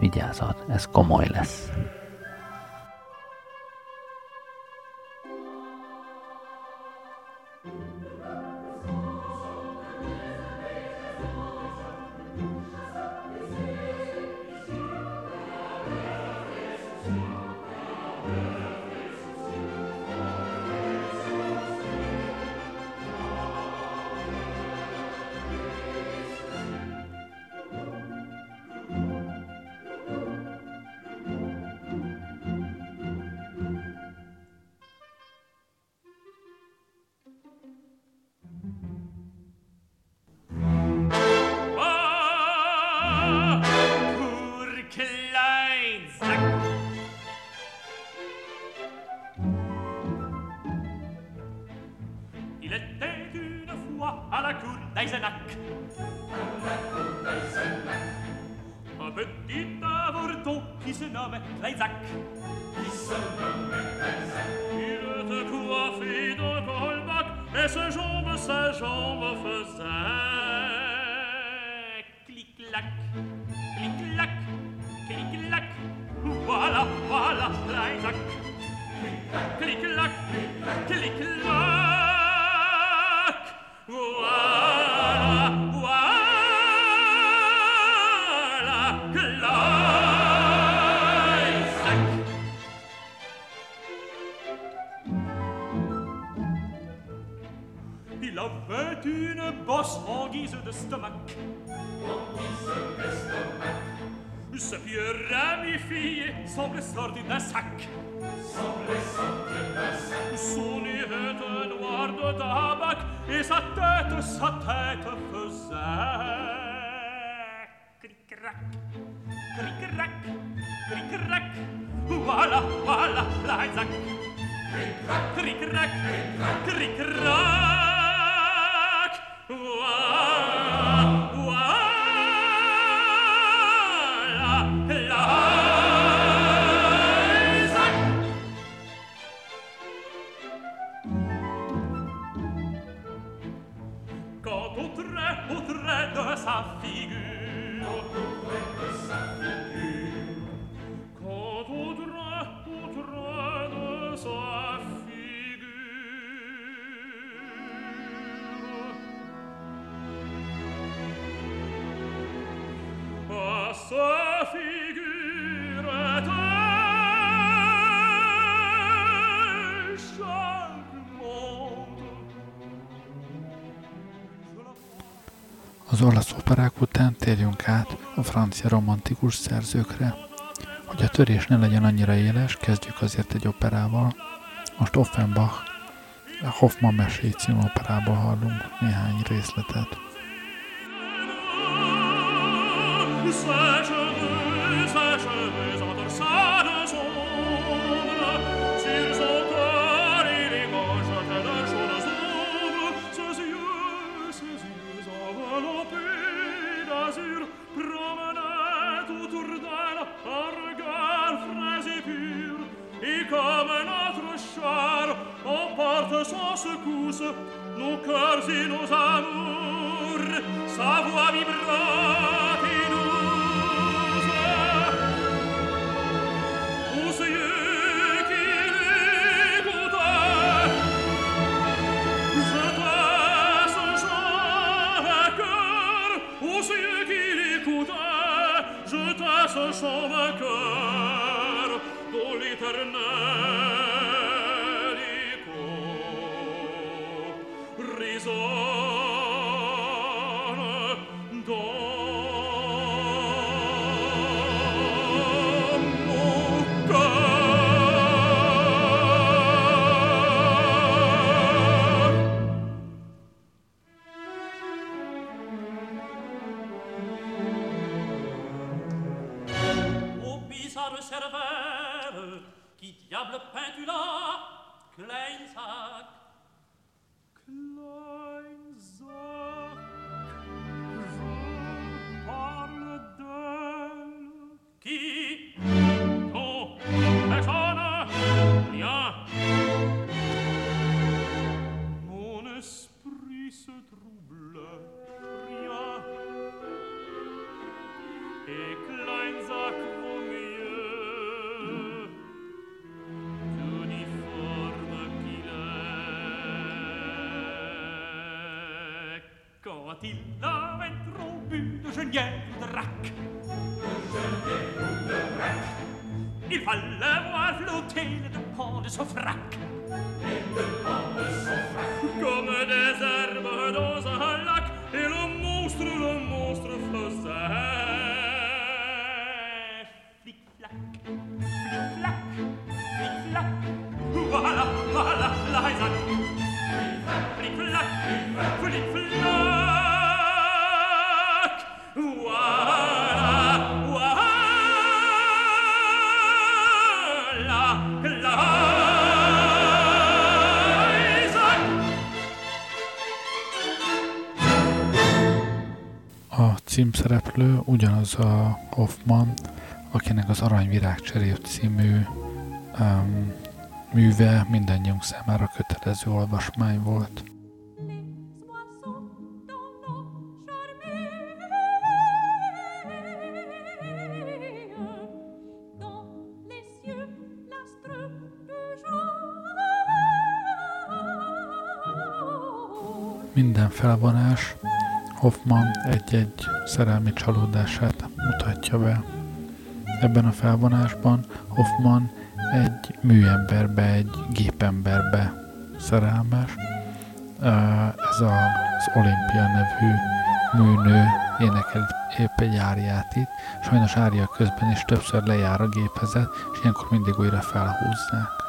Vigyázat, ez komoly lesz. Il était une fois à la cour d'Eisenach. À la cour d'Eisenach. Un petit avorton qui se nomme Isaac. Qui se nomme Isaac. Il était coiffé d'un colbac et ses jambes, ses jambes faisaient clic-clac, clic-clac, clic-clac. Voilà, voilà, l'Isaac. Clic-clac, clic-clac. Sombressor di Nassac Sombressor di Nassac Sonnette noire de tabac Et sa tête, sa tête faisait Cric-crac, cric-crac, cric-crac Voilà, voilà l'Isaac. Cric-crac, cric-crac, cric-crac Az olasz operák után térjünk át a francia romantikus szerzőkre. Hogy a törés ne legyen annyira éles, kezdjük azért egy operával. Most Offenbach a Hoffman mesély című operából hallunk néhány részletet. sua du da, Kleinsack, Kleinsack. I fallet var flotelen på det så frakk. Címszereplő ugyanaz a Hoffman, akinek az Aranyvirág cserép című um, műve mindannyiunk számára kötelező olvasmány volt. Minden felvonás Hoffman egy-egy szerelmi csalódását mutatja be. Ebben a felvonásban Hoffman egy műemberbe, egy gépemberbe szerelmes. Ez az Olimpia nevű műnő énekel épp egy áriát itt. Sajnos ária közben is többször lejár a gépezet, és ilyenkor mindig újra felhúzzák.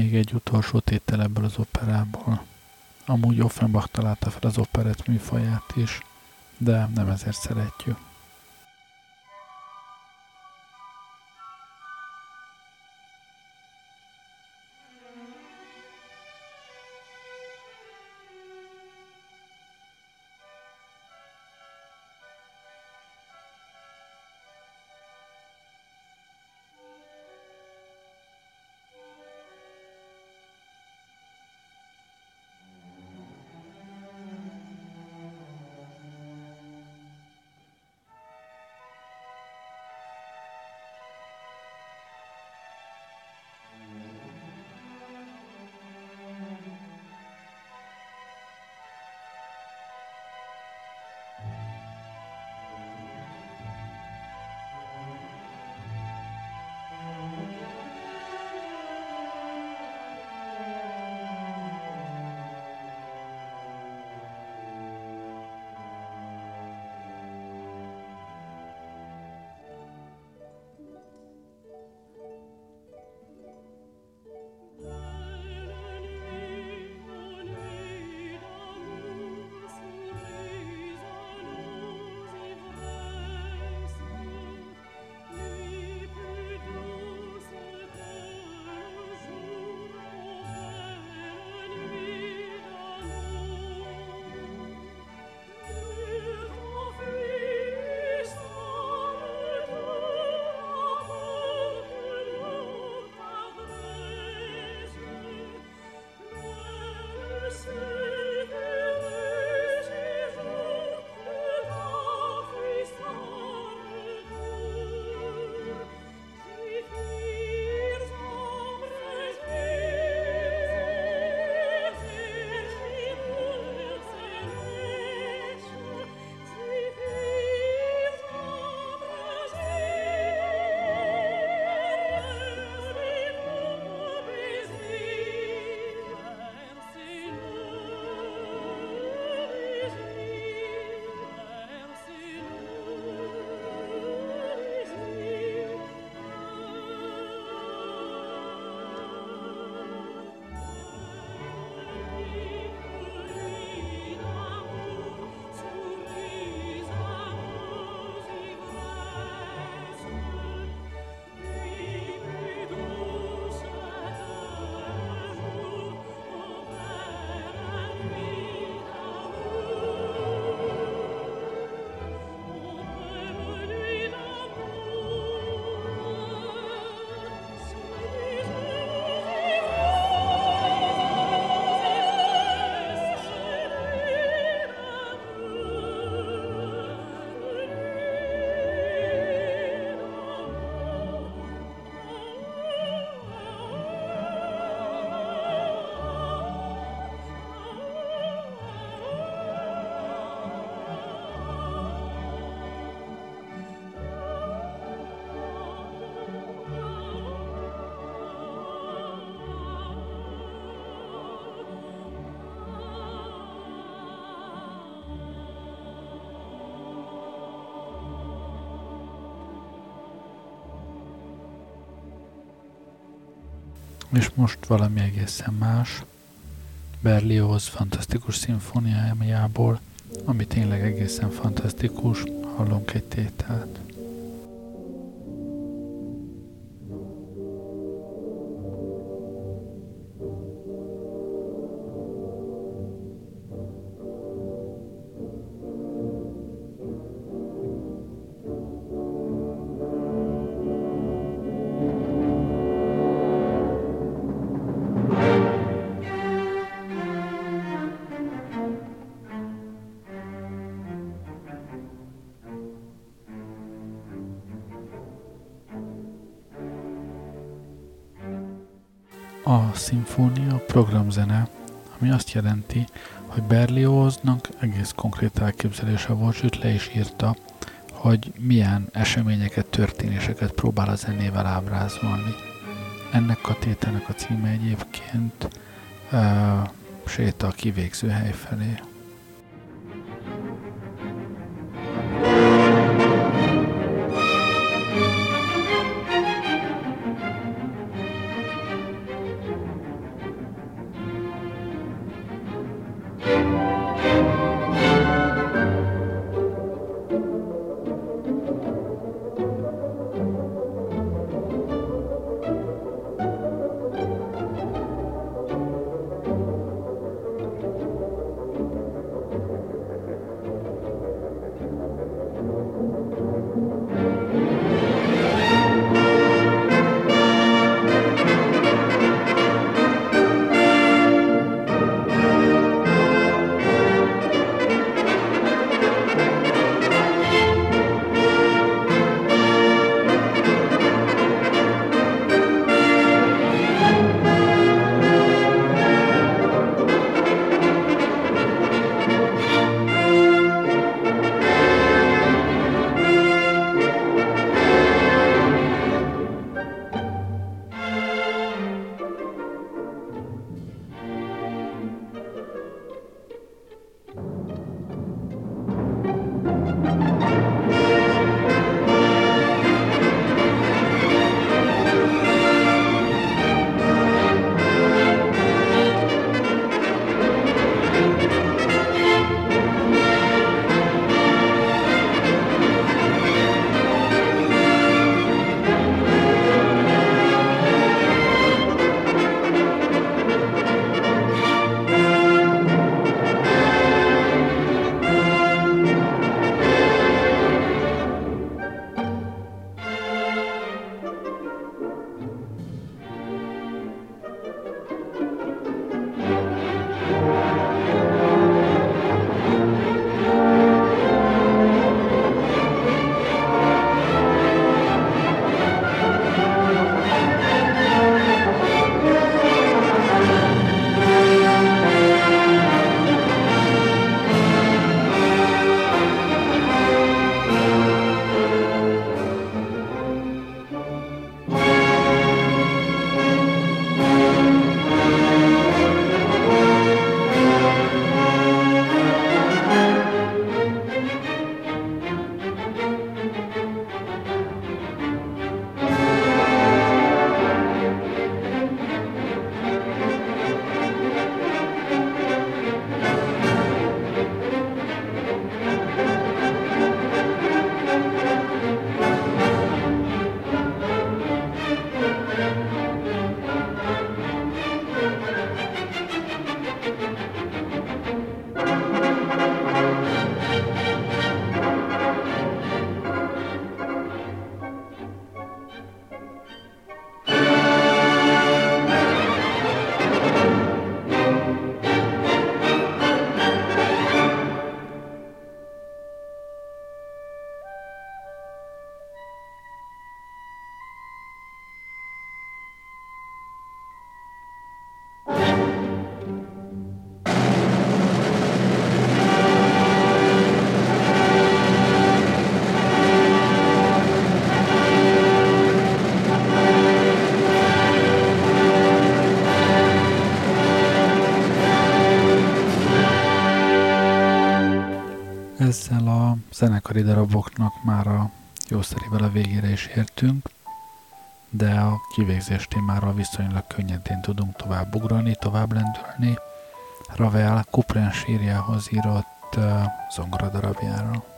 Még egy utolsó tétel ebből az operából. Amúgy Offenbach találta fel az operett műfaját is, de nem ezért szeretjük. És most valami egészen más. Berlioz fantasztikus szimfóniájából, ami tényleg egészen fantasztikus, hallunk egy tételt. Szimfónia programzene, ami azt jelenti, hogy Berlioznak egész konkrét elképzelése volt, sőt le is írta, hogy milyen eseményeket, történéseket próbál a zenével ábrázolni. Ennek a tételnek a címe egyébként uh, Séta a kivégző hely felé. Zenekari daraboknak már a jószerével a végére is értünk, de a kivégzés témára viszonylag könnyedén tudunk tovább ugrani, tovább lendülni. Ravel sírjához írott uh, zongoradarabjára.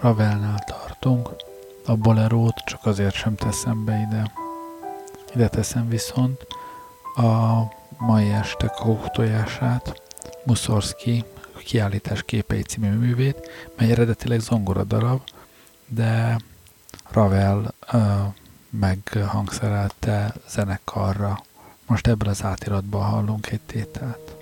Ravelnál tartunk. A bolerót csak azért sem teszem be ide. Ide teszem viszont a mai este kóktojását, Muszorszki kiállítás képei című művét, mely eredetileg zongora darab, de Ravel uh, meghangszerelte zenekarra. Most ebből az átiratban hallunk egy tételt.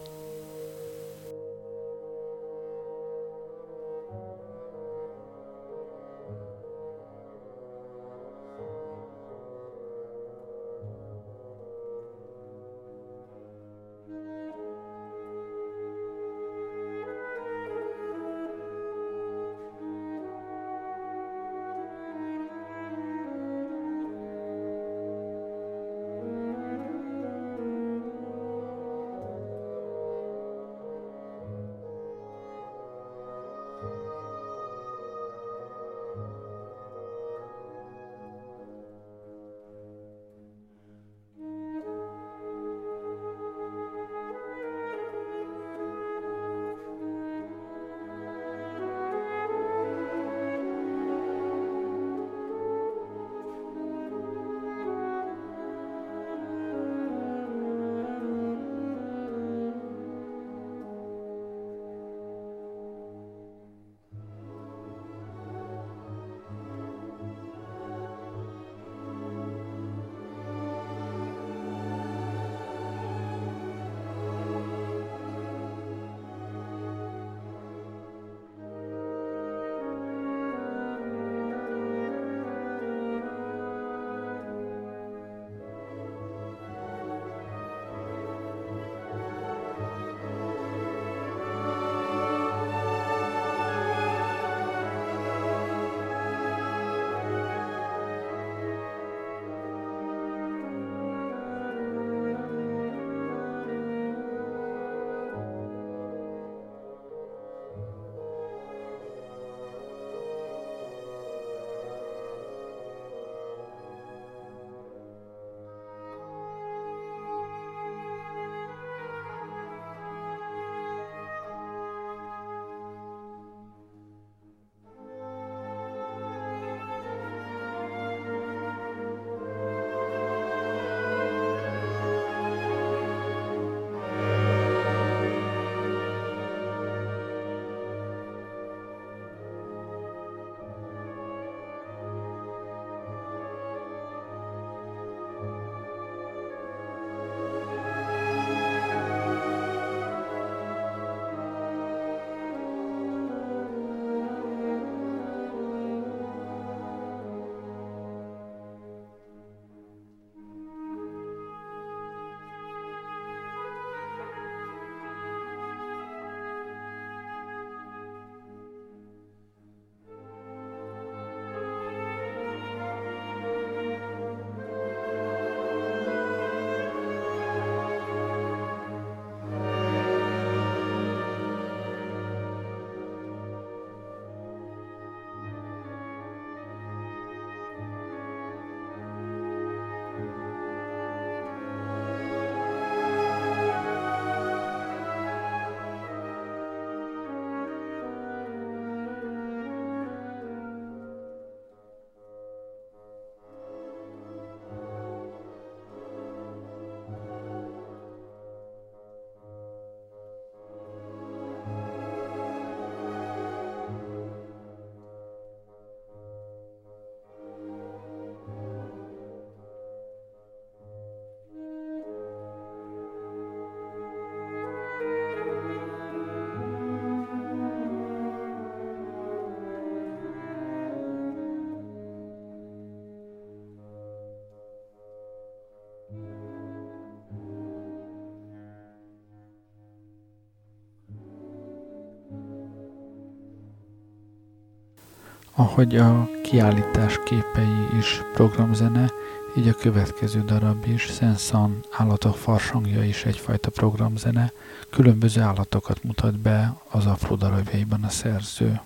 Ahogy a kiállítás képei is programzene, így a következő darab is, Sensan állatok farsangja is egyfajta programzene, különböző állatokat mutat be az apró darabjaiban a szerző.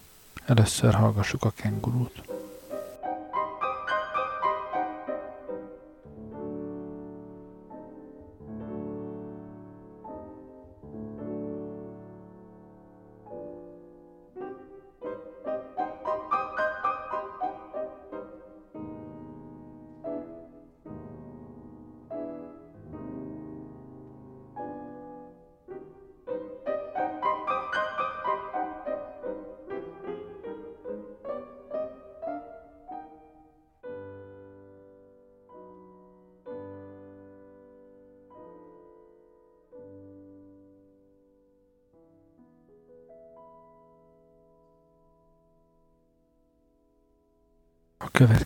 Először hallgassuk a kengurút.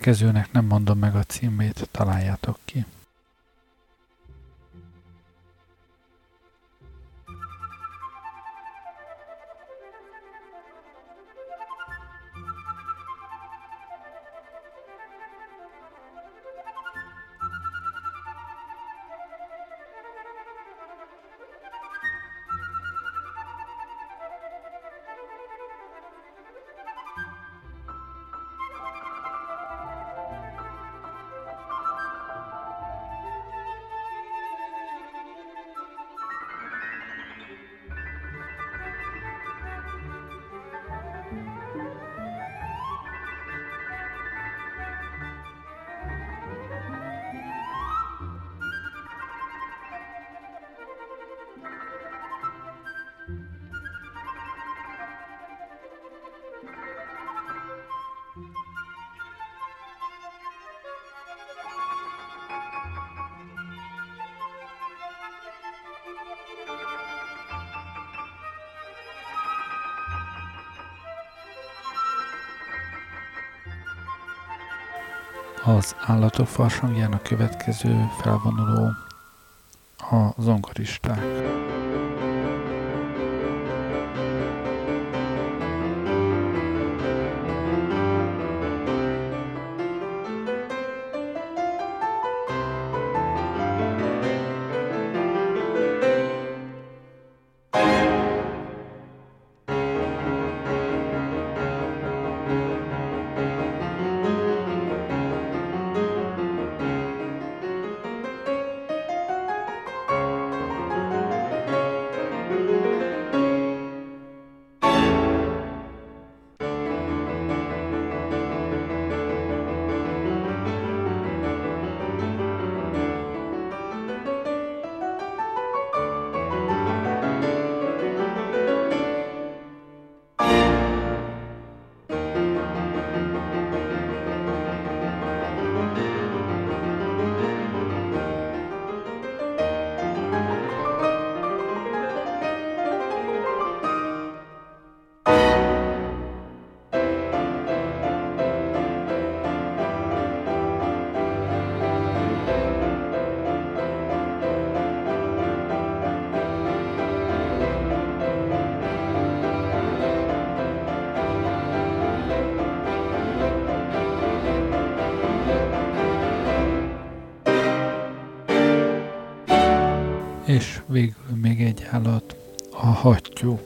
Következőnek nem mondom meg a címét, találjátok ki. Az állatok farsangjának következő felvonuló a zongoristák. Végül még egy állat, a hattyú.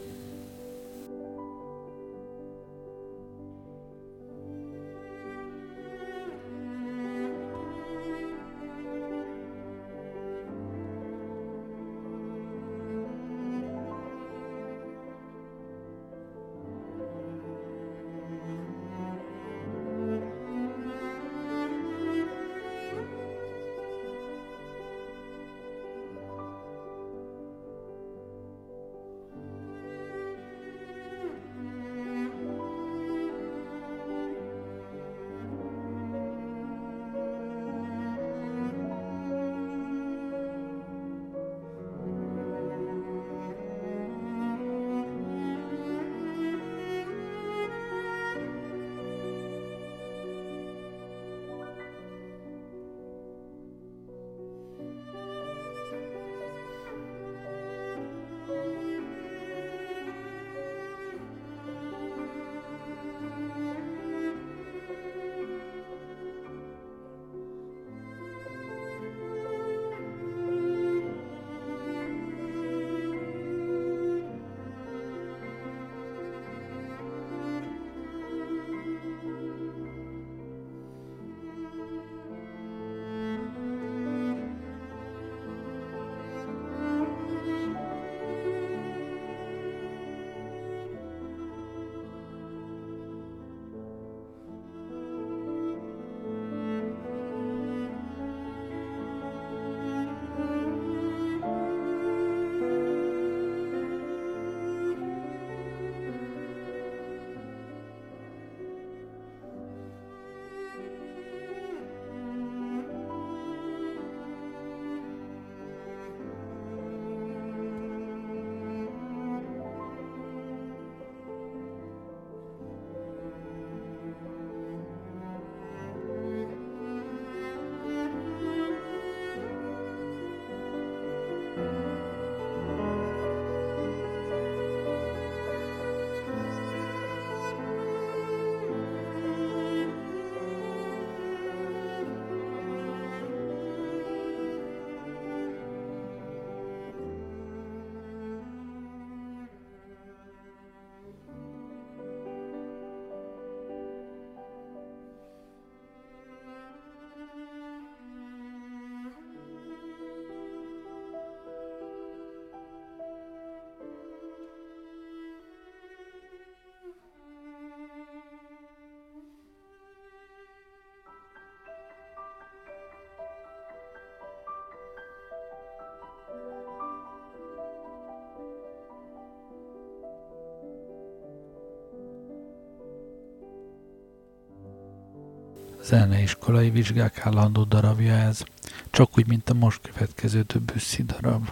Zeneiskolai vizsgák állandó darabja ez, csak úgy, mint a most következő Debussy darab.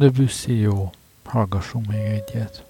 Debussy jó. Hallgassunk még egyet.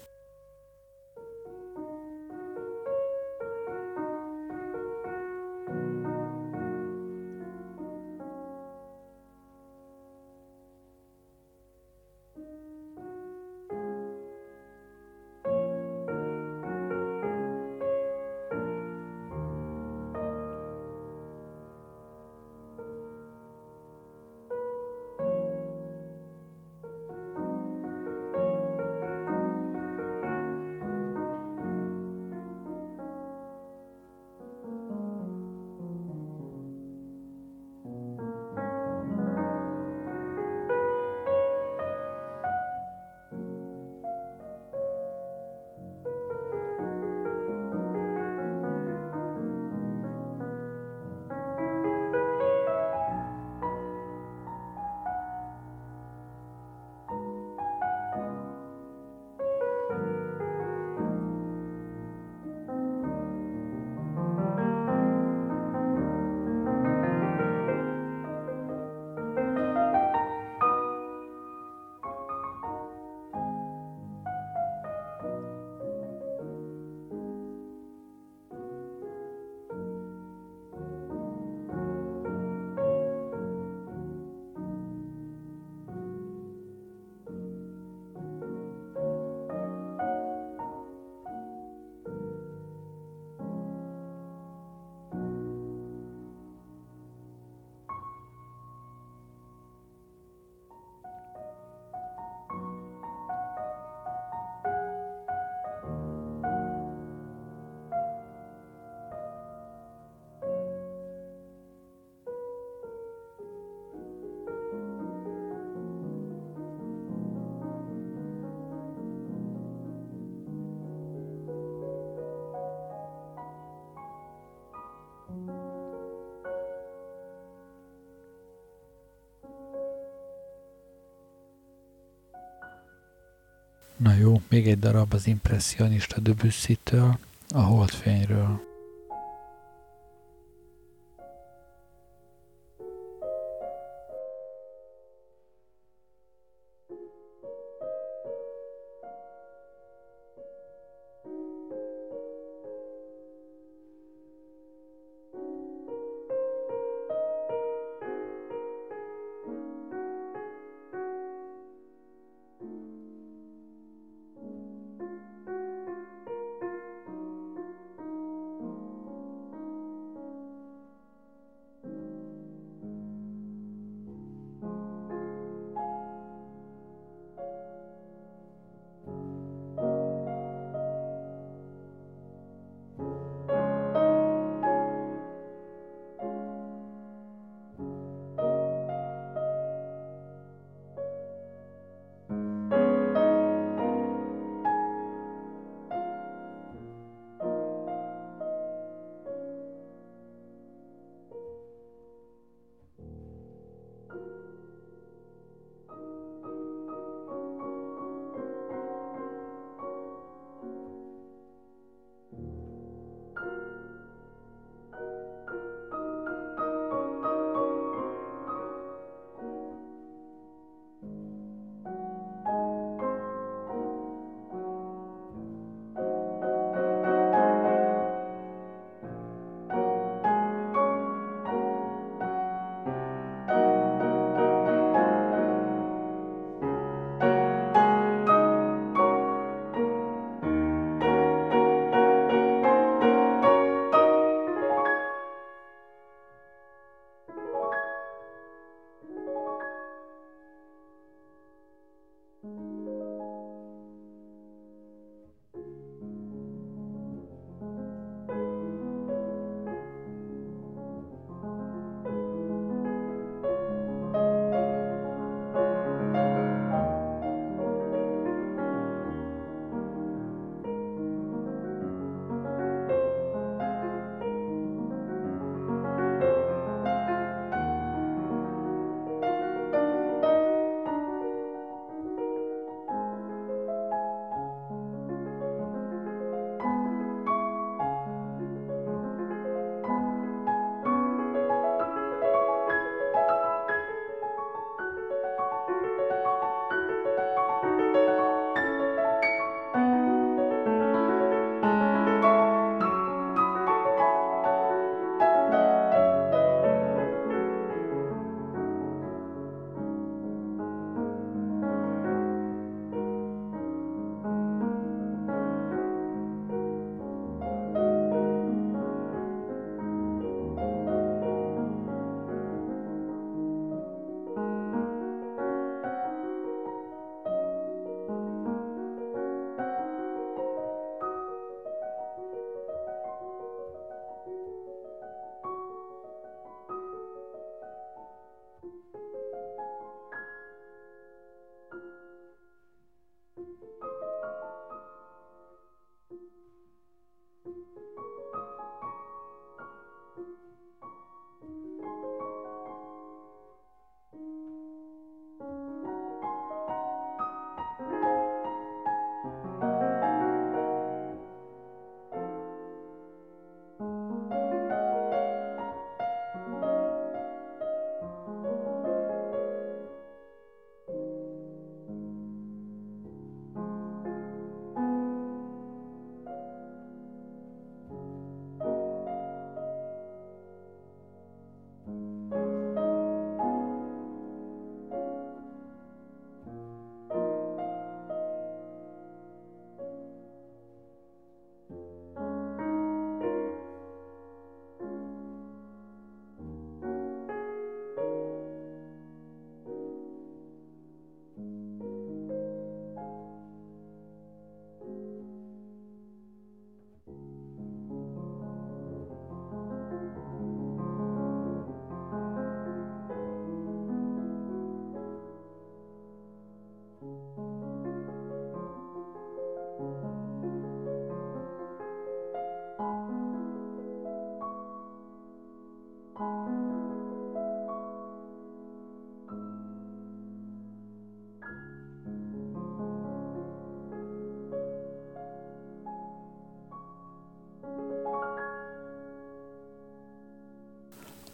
Na jó, még egy darab az impressionista Debussy-től, a holdfényről.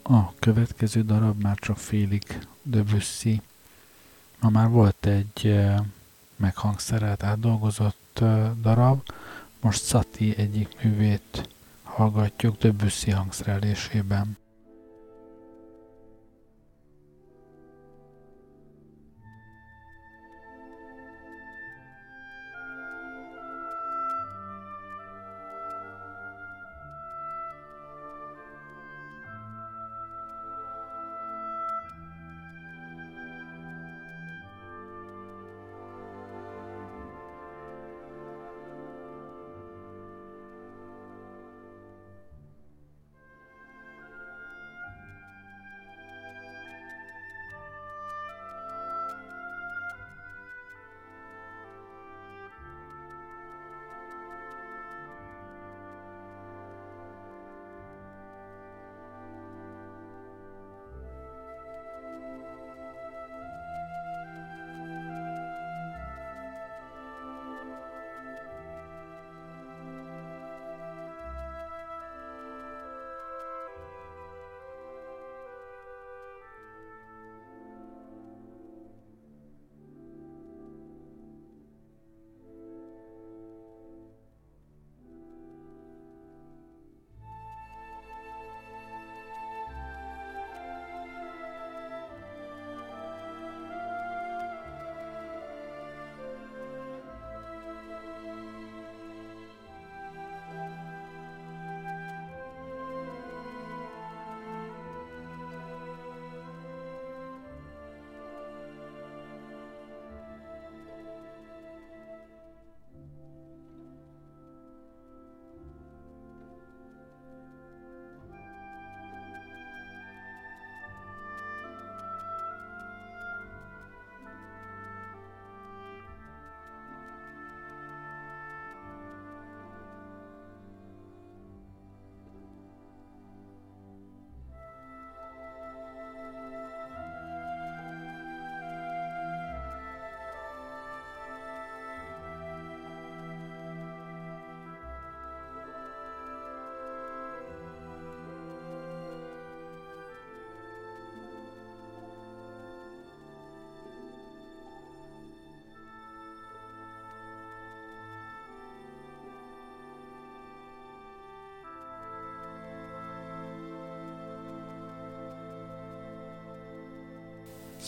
A következő darab már csak félig Debussy. Ma már volt egy meghangszerelt, átdolgozott darab, most Sati egyik művét hallgatjuk Debussy hangszerelésében.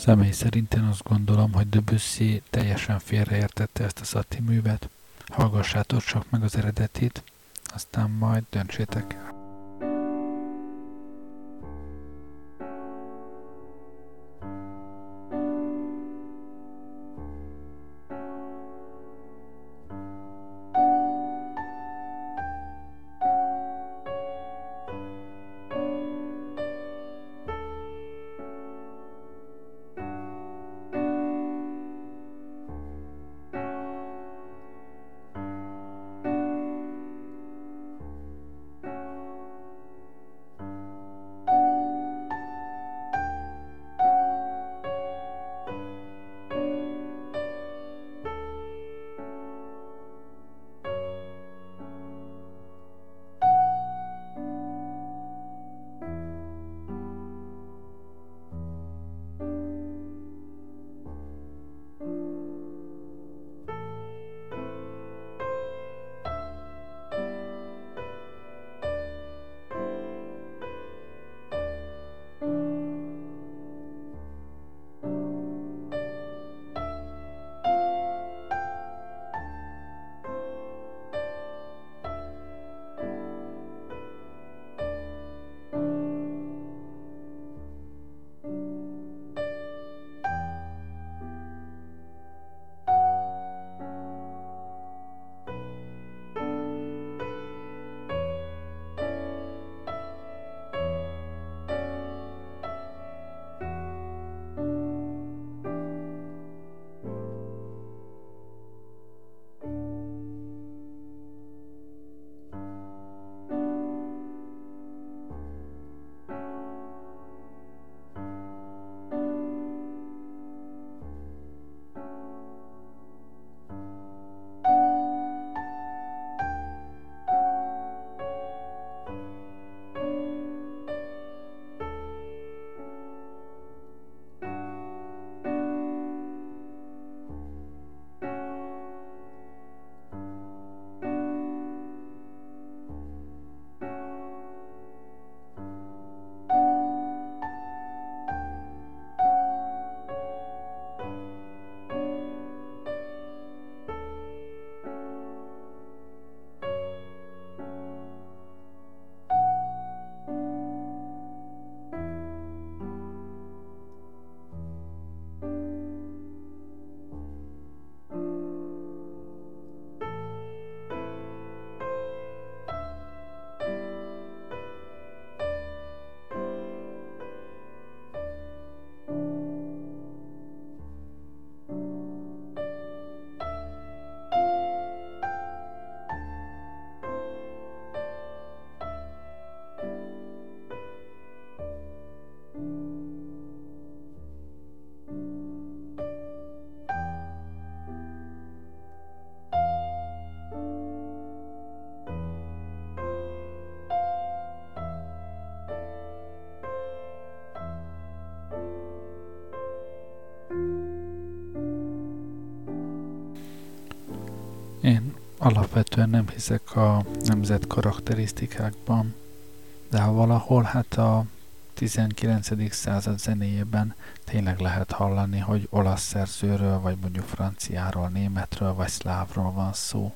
Személy szerint én azt gondolom, hogy Debussy teljesen félreértette ezt a Sati művet. Hallgassátok csak meg az eredetit, aztán majd döntsétek el. Alapvetően nem hiszek a nemzet karakterisztikákban, de ha valahol, hát a 19. század zenéjében tényleg lehet hallani, hogy olasz szerzőről, vagy mondjuk franciáról, németről, vagy szlávról van szó.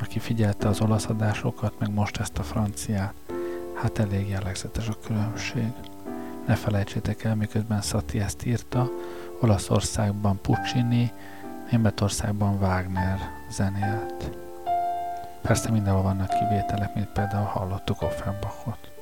Aki figyelte az olasz adásokat, meg most ezt a franciát, hát elég jellegzetes a különbség. Ne felejtsétek el, miközben Sati ezt írta, Olaszországban Puccini, Németországban Wagner zenélt. Persze mindenhol vannak kivételek, mint például hallottuk Offenbachot.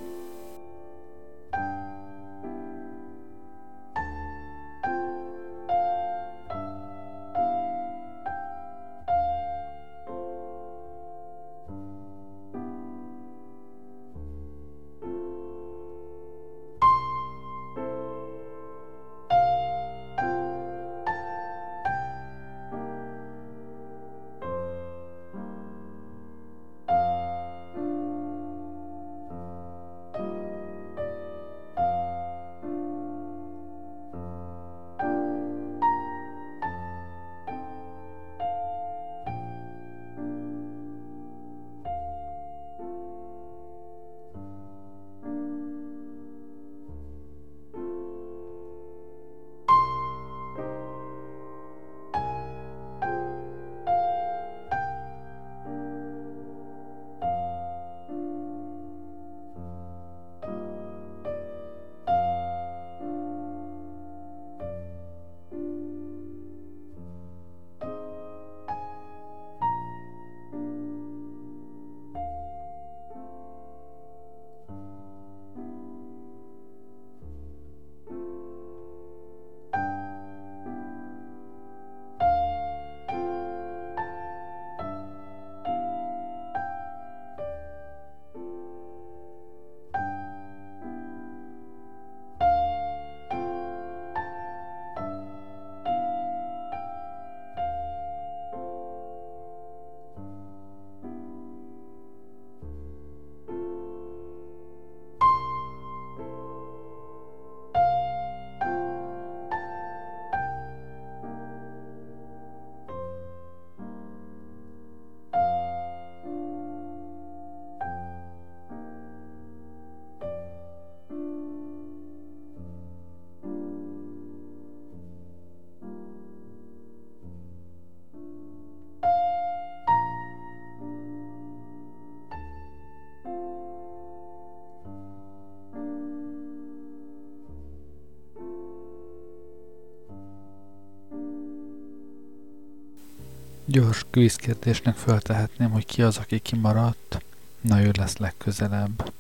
Gyors kvízkérdésnek föltehetném, hogy ki az, aki kimaradt. Na, ő lesz legközelebb.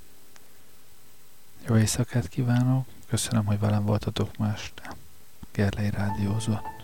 Jó éjszakát kívánok, köszönöm, hogy velem voltatok ma este. Gerlei Rádiózott.